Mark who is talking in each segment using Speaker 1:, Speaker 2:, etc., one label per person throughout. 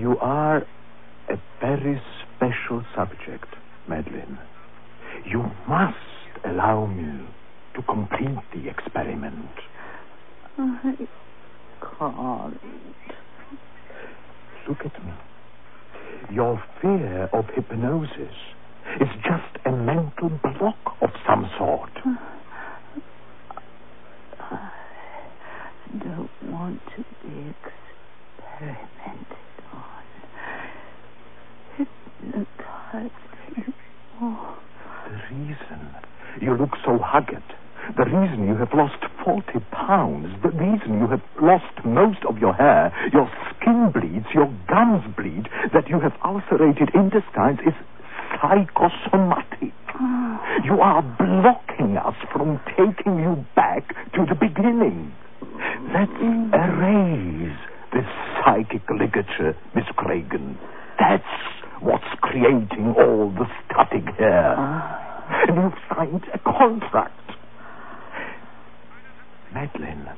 Speaker 1: You are a very special subject, Madeline. You must allow me to complete the experiment.
Speaker 2: I can't.
Speaker 1: Look at me. Your fear of hypnosis is just a mental block of some sort.
Speaker 2: I don't want to be experimented.
Speaker 1: The reason? You look so haggard, the reason you have lost 40 pounds, the reason you have lost most of your hair, your skin bleeds, your gums bleed, that you have ulcerated intestines is psychosomatic. Ah. You are blocking us from taking you back to the beginning. Let's mm. erase this psychic ligature, Miss Cragen. That's what's creating all the static here. And you've signed a contract. Madeline,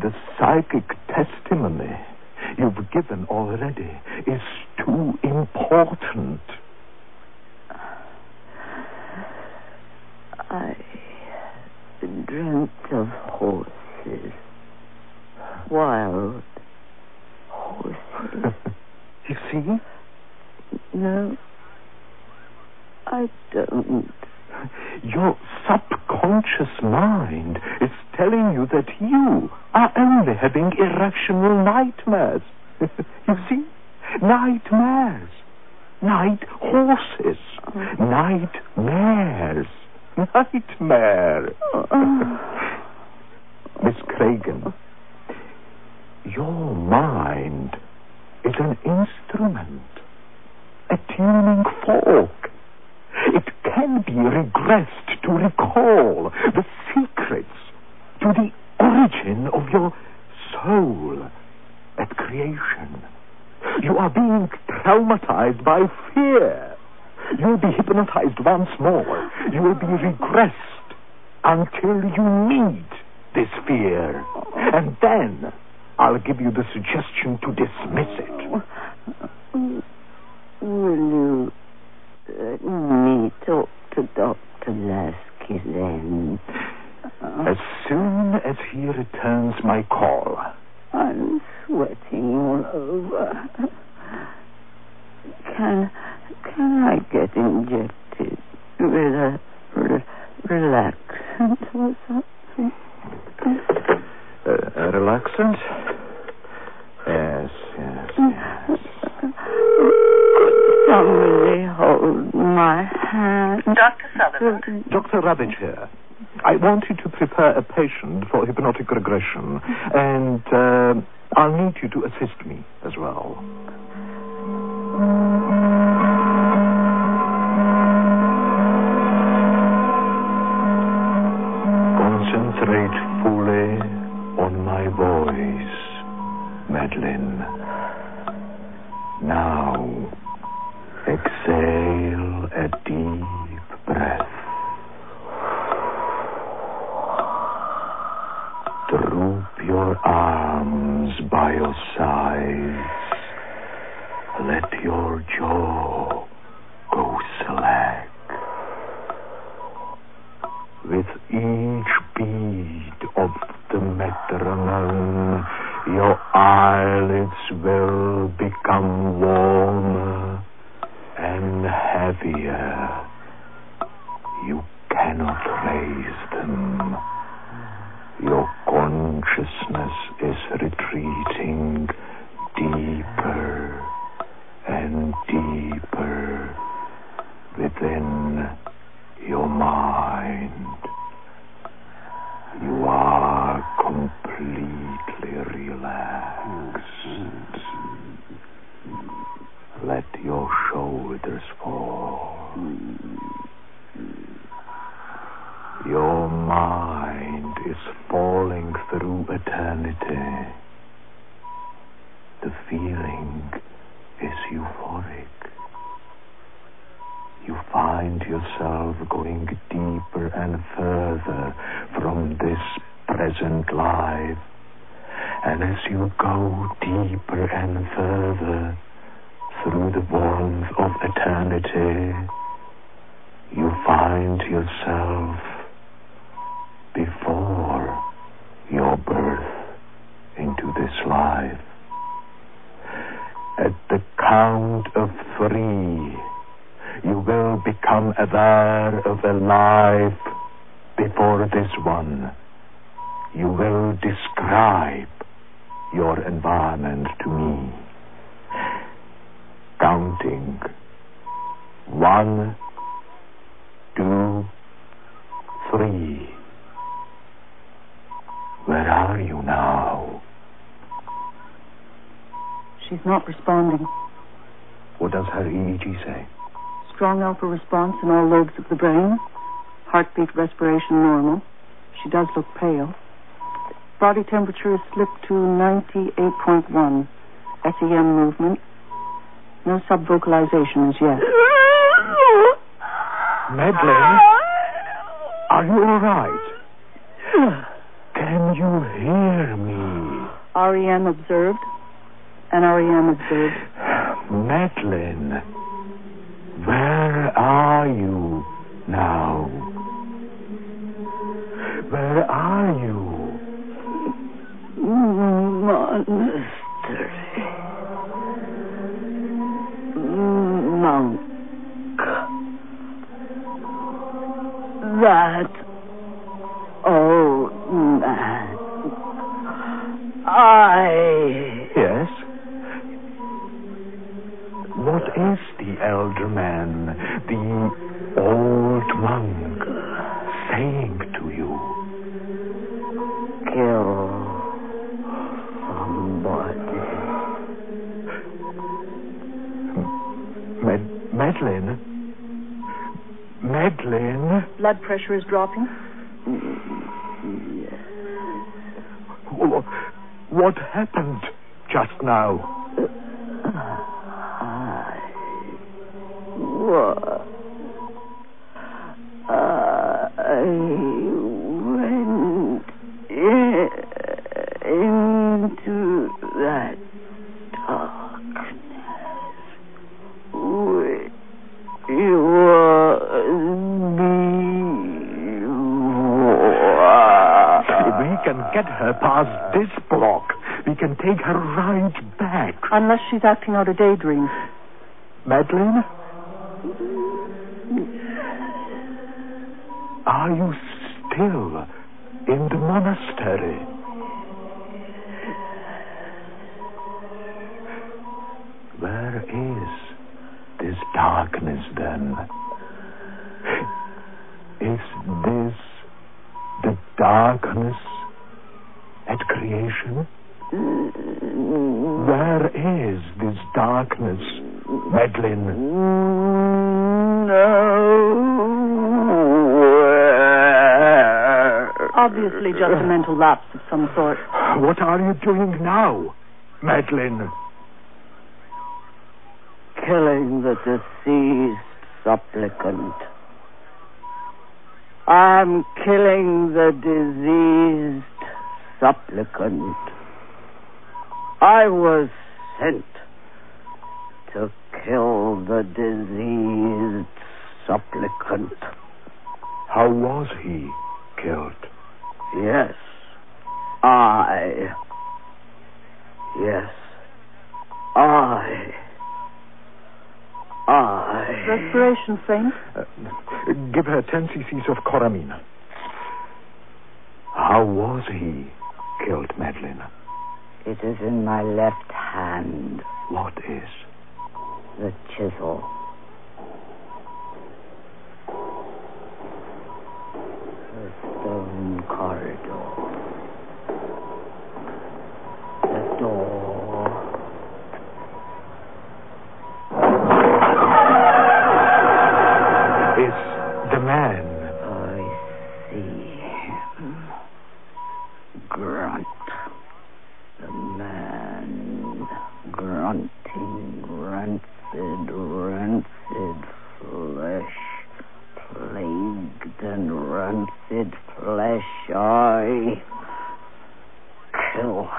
Speaker 1: the psychic testimony you've given already is too important.
Speaker 2: I dreamt of horses. Wild horses.
Speaker 1: you see?
Speaker 2: No, I don't.
Speaker 1: Your subconscious mind is telling you that you are only having irrational nightmares. you see? Nightmares. Night horses. Oh. Nightmares. Nightmare. Oh. Miss Cragen, your mind is an instrument, a tuning fork. It can be regressed to recall the secrets to the origin of your soul at creation. You are being traumatized by fear. You'll be hypnotized once more. You will be regressed until you meet this fear. And then I'll give you the suggestion to dismiss it.
Speaker 2: Will you let me talk to Dr. Lasky then?
Speaker 1: As soon as he returns my call.
Speaker 2: I'm sweating all over. Can can I get injected with a re- relaxant or something?
Speaker 1: Uh, a relaxant? Yes, yes, yes.
Speaker 2: Somebody hold my hand.
Speaker 3: Dr. Sutherland.
Speaker 1: Dr. Ravage here. I want you to prepare a patient for hypnotic regression, and uh, I'll need you to assist me as well. Concentrate fully on my voice, Madeline. Now, exhale a is falling through eternity. The feeling is euphoric. You find yourself going deeper and further from this present life And as you go deeper and further through the warmth of eternity, you find yourself birth into this life. At the count of three, you will become aware of a life before this one. You will describe your environment to me. Counting. One, two, three. Where are you now?
Speaker 3: She's not responding.
Speaker 1: What does her EEG say?
Speaker 3: Strong alpha response in all lobes of the brain. Heartbeat, respiration normal. She does look pale. Body temperature has slipped to 98.1. SEM movement. No subvocalization as yet.
Speaker 1: Madeline, are you all right? Can you hear me?
Speaker 3: REM observed. NREM observed.
Speaker 1: Madeline, where are you now? Where are you?
Speaker 2: Monastery. Monk. That
Speaker 3: pressure is dropping.
Speaker 1: Wh- What happened just now?
Speaker 2: I went into that
Speaker 1: get her past this block. We can take her right back.
Speaker 3: Unless she's acting out a daydream.
Speaker 1: Madeline? Are you still in the monastery? Where is this darkness then? Is this the darkness creation? Where is this darkness, Madeline?
Speaker 2: Nowhere.
Speaker 3: Obviously just a mental lapse of some sort.
Speaker 1: What are you doing now, Madeline?
Speaker 2: Killing the deceased supplicant. I'm killing the diseased supplicant. I was sent to kill the diseased supplicant.
Speaker 1: How was he killed?
Speaker 2: Yes, I. Yes, I. I.
Speaker 3: Respiration faint.
Speaker 1: Uh, give her 10 cc's of coramine. How was he killed, Madeline?
Speaker 2: It is in my left hand,
Speaker 1: What is?
Speaker 2: the chisel. The stone corridor.